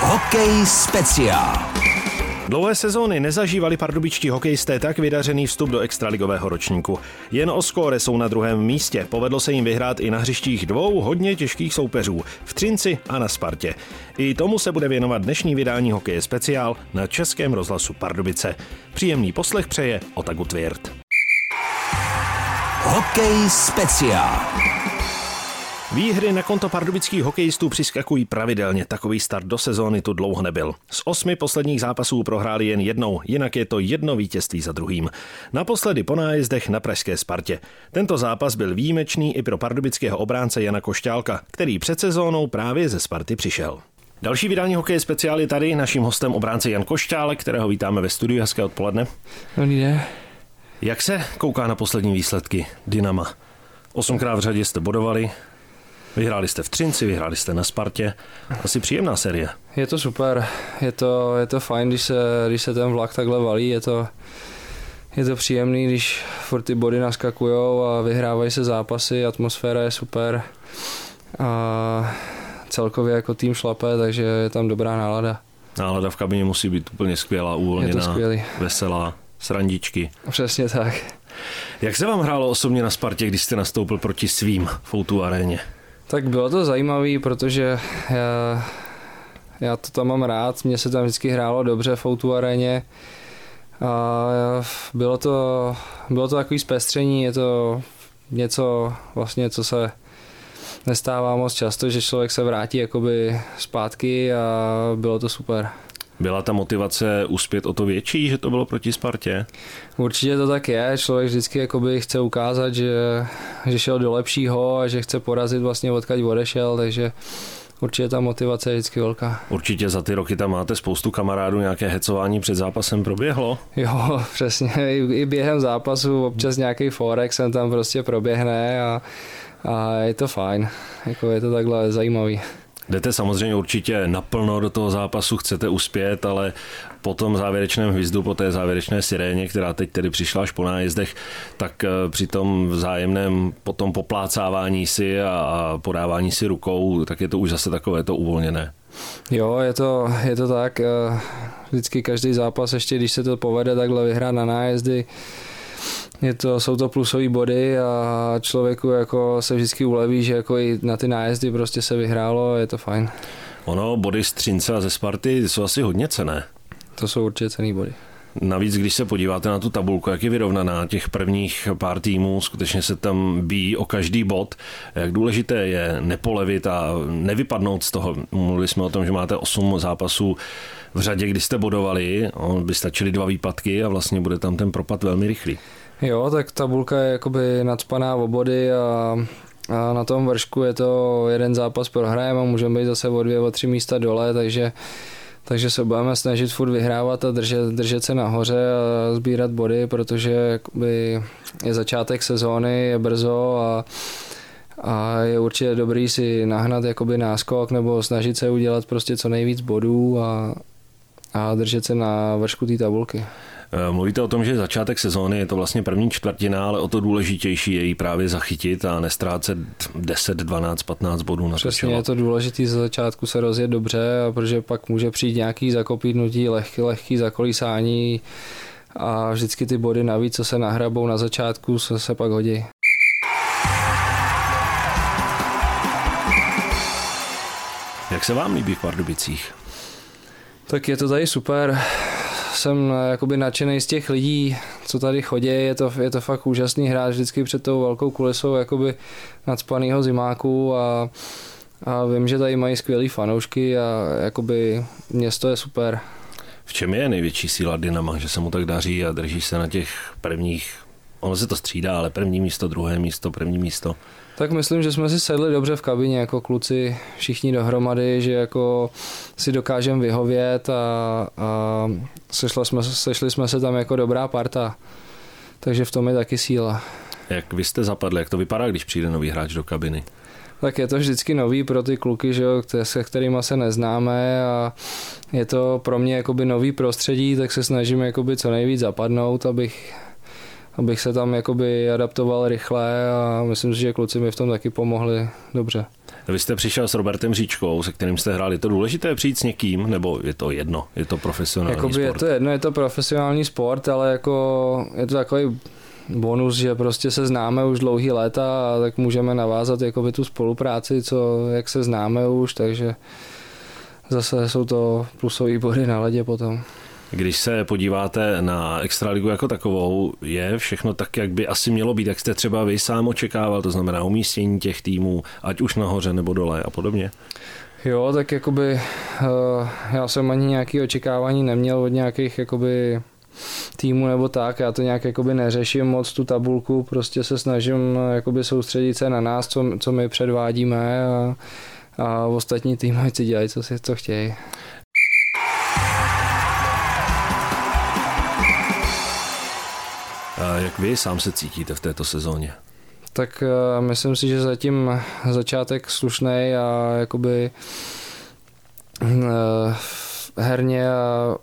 Hokej speciál. Dlouhé sezóny nezažívali pardubičtí hokejisté tak vydařený vstup do extraligového ročníku. Jen o skóre jsou na druhém místě. Povedlo se jim vyhrát i na hřištích dvou hodně těžkých soupeřů v Třinci a na Spartě. I tomu se bude věnovat dnešní vydání Hokeje speciál na Českém rozhlasu Pardubice. Příjemný poslech přeje Otaku Tvěrt. Hokej speciál. Výhry na konto pardubických hokejistů přiskakují pravidelně, takový start do sezóny tu dlouho nebyl. Z osmi posledních zápasů prohráli jen jednou, jinak je to jedno vítězství za druhým. Naposledy po nájezdech na Pražské Spartě. Tento zápas byl výjimečný i pro pardubického obránce Jana Košťálka, který před sezónou právě ze Sparty přišel. Další vydání hokeje speciál je tady, naším hostem obránce Jan Košťálek, kterého vítáme ve studiu. Hezké odpoledne. Dobrý den. Jak se kouká na poslední výsledky Dynama? Osmkrát v řadě jste bodovali, Vyhráli jste v Třinci, vyhráli jste na Spartě. Asi příjemná série. Je to super, je to, je to fajn, když se, když se ten vlak takhle valí, je to, je to příjemný, když furt ty body naskakujou a vyhrávají se zápasy, atmosféra je super a celkově jako tým šlape, takže je tam dobrá nálada. Nálada v kabině musí být úplně skvělá, uvolněná, veselá, srandičky. Přesně tak. Jak se vám hrálo osobně na Spartě, když jste nastoupil proti svým v Foutu aréně? Tak bylo to zajímavé, protože já, já to tam mám rád, mně se tam vždycky hrálo dobře v Outu aréně a bylo to, bylo to takový zpestření, je to něco vlastně, co se nestává moc často, že člověk se vrátí jakoby zpátky a bylo to super. Byla ta motivace uspět o to větší, že to bylo proti Spartě? Určitě to tak je. Člověk vždycky jakoby chce ukázat, že, že šel do lepšího a že chce porazit vlastně odkaď odešel, takže určitě ta motivace je vždycky velká. Určitě za ty roky tam máte spoustu kamarádů, nějaké hecování před zápasem proběhlo? Jo, přesně. I během zápasu občas nějaký forek sem tam prostě proběhne a, a je to fajn. Jako je to takhle zajímavý. Jdete samozřejmě určitě naplno do toho zápasu, chcete uspět, ale po tom závěrečném hvizdu, po té závěrečné siréně, která teď tedy přišla až po nájezdech, tak eh, při tom vzájemném potom poplácávání si a podávání si rukou, tak je to už zase takové to uvolněné. Jo, je to, je to tak. Eh, vždycky každý zápas, ještě když se to povede takhle vyhrát na nájezdy, je to, jsou to plusové body a člověku jako se vždycky uleví, že jako i na ty nájezdy prostě se vyhrálo, je to fajn. Ono, body z Třince a ze Sparty jsou asi hodně cené. To jsou určitě cený body. Navíc, když se podíváte na tu tabulku, jak je vyrovnaná těch prvních pár týmů, skutečně se tam bíjí o každý bod. Jak důležité je nepolevit a nevypadnout z toho. Mluvili jsme o tom, že máte 8 zápasů v řadě, kdy jste bodovali, on by stačily dva výpadky a vlastně bude tam ten propad velmi rychlý. Jo, tak tabulka je jakoby nadspaná v obody a a na tom vršku je to jeden zápas prohrajeme a můžeme být zase o dvě, o tři místa dole, takže takže se budeme snažit furt vyhrávat a držet, držet se nahoře a sbírat body, protože jakoby je začátek sezóny, je brzo a, a je určitě dobrý si nahnat jakoby náskok nebo snažit se udělat prostě co nejvíc bodů a, a držet se na vršku té tabulky. Eh, mluvíte o tom, že začátek sezóny je to vlastně první čtvrtina, ale o to důležitější je jí právě zachytit a nestrácet 10, 12, 15 bodů na Přesně, je to důležité za začátku se rozjet dobře, protože pak může přijít nějaký zakopítnutí, lehký, lehký zakolísání a vždycky ty body navíc, co se nahrabou na začátku, se, se pak hodí. Jak se vám líbí v Pardubicích? Tak je to tady super jsem eh, jakoby nadšený z těch lidí, co tady chodí, je to, je to fakt úžasný hráč vždycky před tou velkou kulisou jakoby nadspanýho zimáku a, a vím, že tady mají skvělý fanoušky a jakoby město je super. V čem je největší síla Dynama, že se mu tak daří a drží se na těch prvních, ono se to střídá, ale první místo, druhé místo, první místo? Tak myslím, že jsme si sedli dobře v kabině jako kluci všichni dohromady, že jako si dokážeme vyhovět a, a sešli, jsme, sešli jsme se tam jako dobrá parta. Takže v tom je taky síla. Jak vy jste zapadli, jak to vypadá, když přijde nový hráč do kabiny? Tak je to vždycky nový pro ty kluky, že jo, se kterými se neznáme a je to pro mě jakoby nový prostředí, tak se snažím jakoby co nejvíc zapadnout, abych abych se tam jakoby adaptoval rychle a myslím si, že kluci mi v tom taky pomohli dobře. Vy jste přišel s Robertem Říčkou, se kterým jste hráli. Je to důležité přijít s někým, nebo je to jedno? Je to profesionální Jakoby sport? je to jedno, je to profesionální sport, ale jako je to takový bonus, že prostě se známe už dlouhý léta a tak můžeme navázat jakoby tu spolupráci, co, jak se známe už, takže zase jsou to plusové body na ledě potom. Když se podíváte na Extraligu jako takovou, je všechno tak, jak by asi mělo být, jak jste třeba vy sám očekával, to znamená umístění těch týmů, ať už nahoře nebo dole a podobně? Jo, tak jakoby uh, já jsem ani nějaké očekávání neměl od nějakých jakoby týmu nebo tak, já to nějak jakoby neřeším moc tu tabulku, prostě se snažím jakoby soustředit se na nás, co, co my předvádíme a, a ostatní týmy si dělají, co si to chtějí. Jak vy sám se cítíte v této sezóně? Tak uh, myslím si, že zatím začátek slušný a jakoby uh, herně a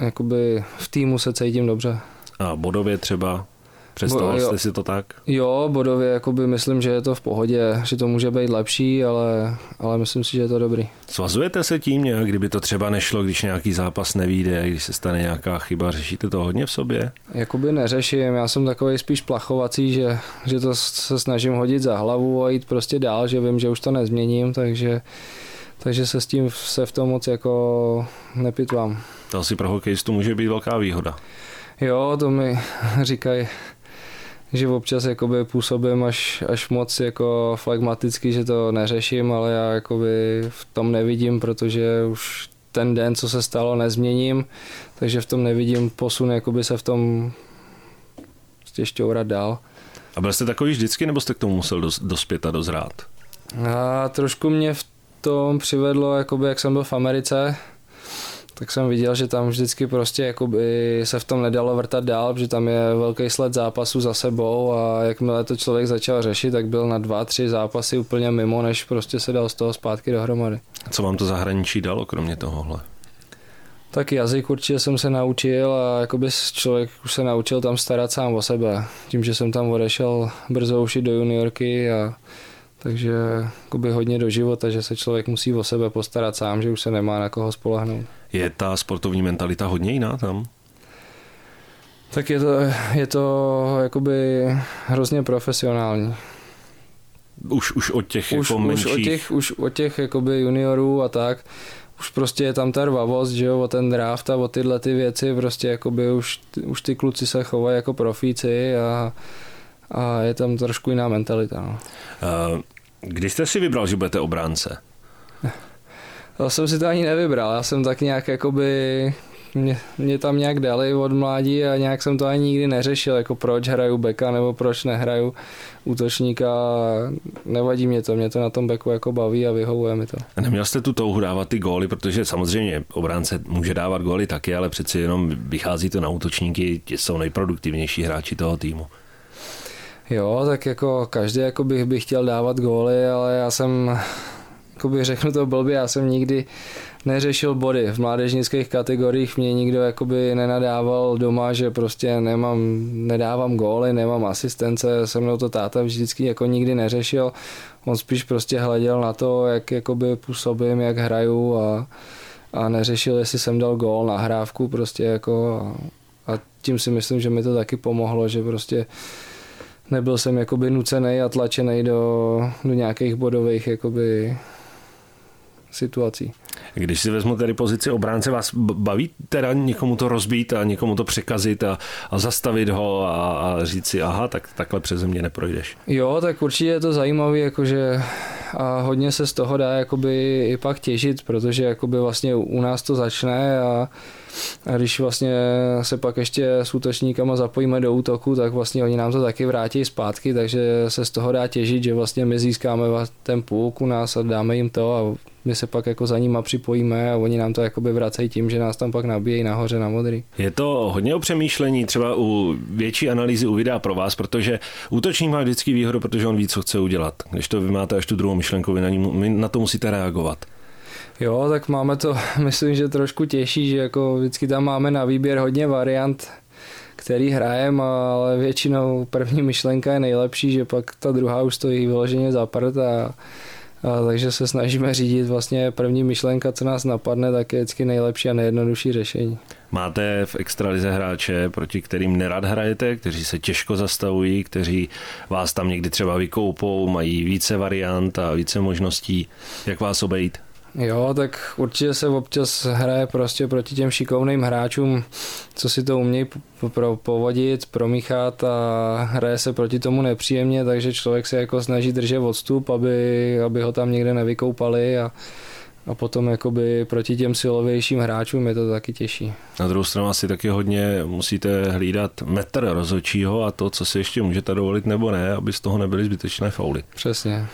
jakoby v týmu se cítím dobře. A bodově třeba? Představoval jste si to tak? Jo, bodově jakoby myslím, že je to v pohodě, že to může být lepší, ale, ale myslím si, že je to dobrý. Svazujete se tím nějak, kdyby to třeba nešlo, když nějaký zápas nevíde, když se stane nějaká chyba, řešíte to hodně v sobě? Jakoby neřeším, já jsem takový spíš plachovací, že, že to se snažím hodit za hlavu a jít prostě dál, že vím, že už to nezměním, takže, takže se s tím se v tom moc jako nepitvám. To asi pro hokejistu může být velká výhoda. Jo, to mi říkají, že občas jakoby působím až, až moc jako flegmaticky, že to neřeším, ale já jakoby v tom nevidím, protože už ten den, co se stalo, nezměním, takže v tom nevidím posun, jakoby se v tom prostě šťourat dál. A byl jste takový vždycky, nebo jste k tomu musel dos- dospět a dozrát? A trošku mě v tom přivedlo, jakoby jak jsem byl v Americe, tak jsem viděl, že tam vždycky prostě jakoby se v tom nedalo vrtat dál, protože tam je velký sled zápasů za sebou a jakmile to člověk začal řešit, tak byl na dva, tři zápasy úplně mimo, než prostě se dal z toho zpátky dohromady. Co vám to zahraničí dalo, kromě tohohle? Tak jazyk určitě jsem se naučil a jakoby člověk už se naučil tam starat sám o sebe. Tím, že jsem tam odešel brzo už i do juniorky a takže jakoby hodně do života, že se člověk musí o sebe postarat sám, že už se nemá na koho spolehnout. Je ta sportovní mentalita hodně jiná tam? Tak je to, je to jakoby hrozně profesionální. Už, už od těch Už, jako už menších... od těch, už od těch jakoby juniorů a tak, už prostě je tam ta rvavost, že jo, o ten draft a o tyhle ty věci, prostě jakoby už, už ty kluci se chovají jako profíci a, a je tam trošku jiná mentalita. No. Uh, Když jste si vybral, že budete obránce? To jsem si to ani nevybral, já jsem tak nějak jakoby, mě, mě tam nějak dali od mládí a nějak jsem to ani nikdy neřešil, jako proč hraju beka nebo proč nehraju útočníka, nevadí mě to, mě to na tom beku jako baví a vyhovuje mi to. A neměl jste tu touhu dávat ty góly, protože samozřejmě obránce může dávat góly taky, ale přeci jenom vychází to na útočníky, ti jsou nejproduktivnější hráči toho týmu. Jo, tak jako každý jako bych, bych chtěl dávat góly, ale já jsem, jako bych řeknu to blbě, já jsem nikdy neřešil body. V mládežnických kategoriích mě nikdo jakoby nenadával doma, že prostě nemám, nedávám góly, nemám asistence, se mnou to táta vždycky jako nikdy neřešil. On spíš prostě hleděl na to, jak jakoby působím, jak hraju a, a neřešil, jestli jsem dal gól na hrávku prostě jako a, a tím si myslím, že mi to taky pomohlo, že prostě nebyl jsem jakoby nucený a tlačený do, do nějakých bodových jakoby situací. Když si vezmu tedy pozici obránce, vás baví teda někomu to rozbít a někomu to překazit a, a zastavit ho a, a říct si, aha, tak takhle přeze mě neprojdeš. Jo, tak určitě je to zajímavé, jakože a hodně se z toho dá jakoby i pak těžit, protože jakoby vlastně u nás to začne a, a když vlastně se pak ještě s útočníkama zapojíme do útoku, tak vlastně oni nám to taky vrátí zpátky, takže se z toho dá těžit, že vlastně my získáme ten půlk u nás a dáme jim to a my se pak jako za nima připojíme a oni nám to jakoby vracejí tím, že nás tam pak nabíjejí nahoře na modrý. Je to hodně o přemýšlení, třeba u větší analýzy u videa pro vás, protože útočník má vždycky výhodu, protože on ví, co chce udělat. Když to vy máte až tu druhou myšlenku, vy na, ní, na to musíte reagovat. Jo, tak máme to, myslím, že trošku těžší, že jako vždycky tam máme na výběr hodně variant, který hrajem, ale většinou první myšlenka je nejlepší, že pak ta druhá už stojí vyloženě za prd a a takže se snažíme řídit vlastně první myšlenka, co nás napadne, tak je vždycky nejlepší a nejjednodušší řešení. Máte v extralize hráče, proti kterým nerad hrajete, kteří se těžko zastavují, kteří vás tam někdy třeba vykoupou, mají více variant a více možností. Jak vás obejít? Jo, tak určitě se občas hraje prostě proti těm šikovným hráčům, co si to umějí pro, povodit, promíchat a hraje se proti tomu nepříjemně, takže člověk se jako snaží držet odstup, aby, aby ho tam někde nevykoupali a, a potom jakoby proti těm silovějším hráčům je to taky těžší. Na druhou stranu asi taky hodně musíte hlídat metr rozhodčího a to, co si ještě můžete dovolit nebo ne, aby z toho nebyly zbytečné fauly. Přesně.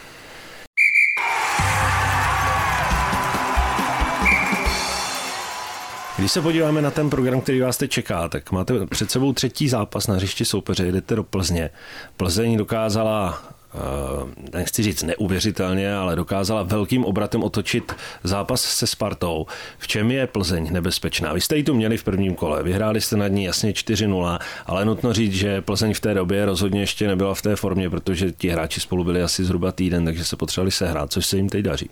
Když se podíváme na ten program, který vás teď čeká, tak máte před sebou třetí zápas na hřišti soupeře, jedete do Plzně. Plzeň dokázala eh, nechci říct neuvěřitelně, ale dokázala velkým obratem otočit zápas se Spartou. V čem je Plzeň nebezpečná? Vy jste ji tu měli v prvním kole, vyhráli jste nad ní jasně 4-0, ale nutno říct, že Plzeň v té době rozhodně ještě nebyla v té formě, protože ti hráči spolu byli asi zhruba týden, takže se potřebovali sehrát, což se jim teď daří.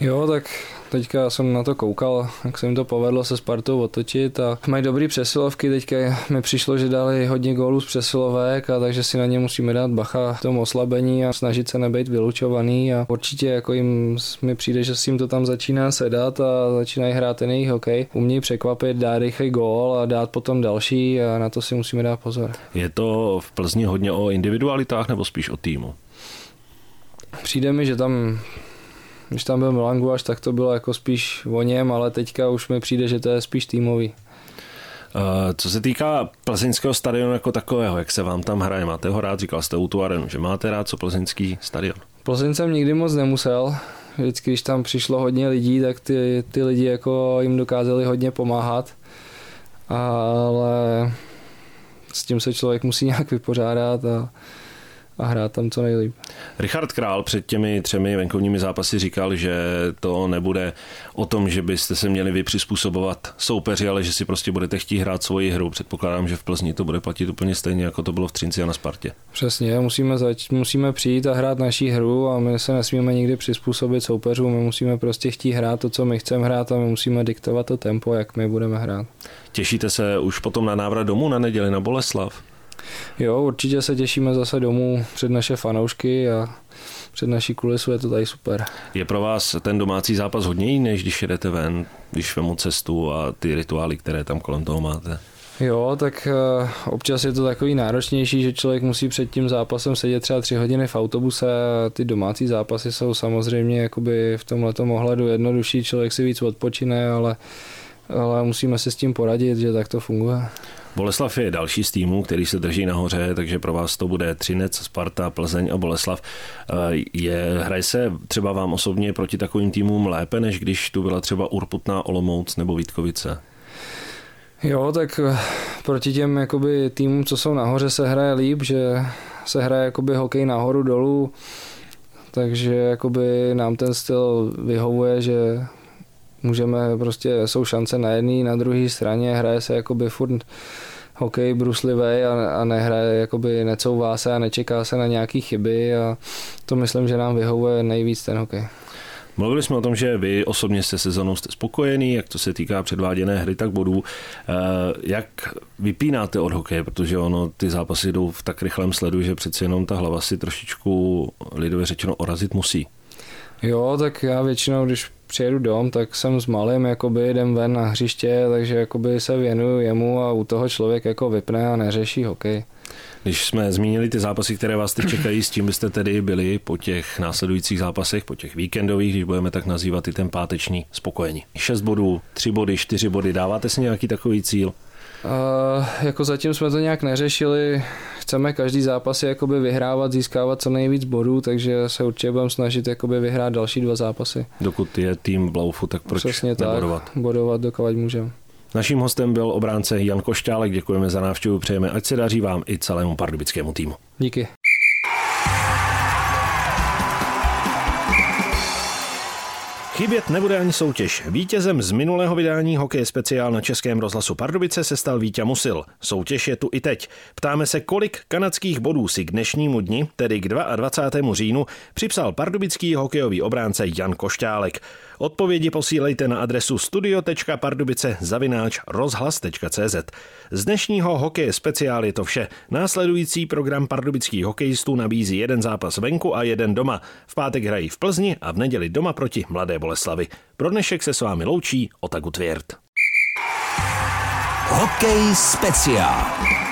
Jo, tak teďka jsem na to koukal, jak se jim to povedlo se Spartou otočit a mají dobrý přesilovky, teďka mi přišlo, že dali hodně gólů z přesilovek a takže si na ně musíme dát bacha v tom oslabení a snažit se nebejt vylučovaný a určitě jako jim mi přijde, že s jim to tam začíná sedat a začínají hrát ten jejich hokej. Umějí překvapit, dát rychlý gól a dát potom další a na to si musíme dát pozor. Je to v Plzni hodně o individualitách nebo spíš o týmu? Přijde mi, že tam když tam byl Milan tak to bylo jako spíš o něm, ale teďka už mi přijde, že to je spíš týmový. Co se týká plzeňského stadionu jako takového, jak se vám tam hraje? Máte ho rád? Říkal jste u tu arenu, že máte rád co plzeňský stadion? Plzeň jsem nikdy moc nemusel. Vždycky, když tam přišlo hodně lidí, tak ty, ty lidi jako jim dokázali hodně pomáhat. Ale s tím se člověk musí nějak vypořádat a a hrát tam co nejlíp. Richard Král před těmi třemi venkovními zápasy říkal, že to nebude o tom, že byste se měli vy přizpůsobovat soupeři, ale že si prostě budete chtít hrát svoji hru. Předpokládám, že v Plzni to bude platit úplně stejně, jako to bylo v Třinci a na Spartě. Přesně, musíme, zač- musíme přijít a hrát naší hru a my se nesmíme nikdy přizpůsobit soupeřům, my musíme prostě chtít hrát to, co my chceme hrát a my musíme diktovat to tempo, jak my budeme hrát. Těšíte se už potom na návrat domů na neděli na Boleslav? Jo, určitě se těšíme zase domů před naše fanoušky a před naší kulisu je to tady super. Je pro vás ten domácí zápas hodně jiný, než když jedete ven, když vemu cestu a ty rituály, které tam kolem toho máte? Jo, tak uh, občas je to takový náročnější, že člověk musí před tím zápasem sedět třeba tři hodiny v autobuse a ty domácí zápasy jsou samozřejmě jakoby v tomhle ohledu jednodušší, člověk si víc odpočine, ale, ale musíme se s tím poradit, že tak to funguje. Boleslav je další z týmů, který se drží nahoře, takže pro vás to bude Třinec, Sparta, Plzeň a Boleslav. Eh, je, hraje se třeba vám osobně proti takovým týmům lépe, než když tu byla třeba Urputná Olomouc nebo Vítkovice? Jo, tak eh, proti těm jakoby, týmům, co jsou nahoře, se hraje líp, že se hraje jakoby hokej nahoru dolů, takže jakoby nám ten styl vyhovuje, že můžeme prostě, jsou šance na jedné, na druhé straně, hraje se jakoby furt hokej bruslivý a, a nehraje, jakoby necouvá se a nečeká se na nějaké chyby a to myslím, že nám vyhovuje nejvíc ten hokej. Mluvili jsme o tom, že vy osobně jste sezónou jste spokojený, jak to se týká předváděné hry, tak bodů. Eh, jak vypínáte od hokeje, protože ono, ty zápasy jdou v tak rychlém sledu, že přeci jenom ta hlava si trošičku lidově řečeno orazit musí. Jo, tak já většinou, když přijedu dom, tak jsem s malým, jakoby jdem ven na hřiště, takže jakoby se věnuju jemu a u toho člověk jako vypne a neřeší hokej. Když jsme zmínili ty zápasy, které vás teď čekají, s tím byste tedy byli po těch následujících zápasech, po těch víkendových, když budeme tak nazývat i ten páteční, spokojení. 6 bodů, 3 body, 4 body, dáváte si nějaký takový cíl? Uh, jako zatím jsme to nějak neřešili, chceme každý zápas jakoby vyhrávat, získávat co nejvíc bodů, takže se určitě budeme snažit jakoby vyhrát další dva zápasy. Dokud je tým v laufu, tak proč Přesně nebodovat? tak, bodovat dokud můžeme. Naším hostem byl obránce Jan Košťálek, děkujeme za návštěvu, přejeme, ať se daří vám i celému pardubickému týmu. Díky. Chybět nebude ani soutěž. Vítězem z minulého vydání Hokej speciál na Českém rozhlasu Pardubice se stal Vítě Musil. Soutěž je tu i teď. Ptáme se, kolik kanadských bodů si k dnešnímu dni, tedy k 22. říjnu, připsal pardubický hokejový obránce Jan Košťálek. Odpovědi posílejte na adresu studio.pardubice zavináč rozhlas.cz. Z dnešního hokeje speciál je to vše. Následující program pardubických hokejistů nabízí jeden zápas venku a jeden doma. V pátek hrají v Plzni a v neděli doma proti Mladé Boleslavy. Pro dnešek se s vámi loučí Otaku Tvěrt. Hokej speciál.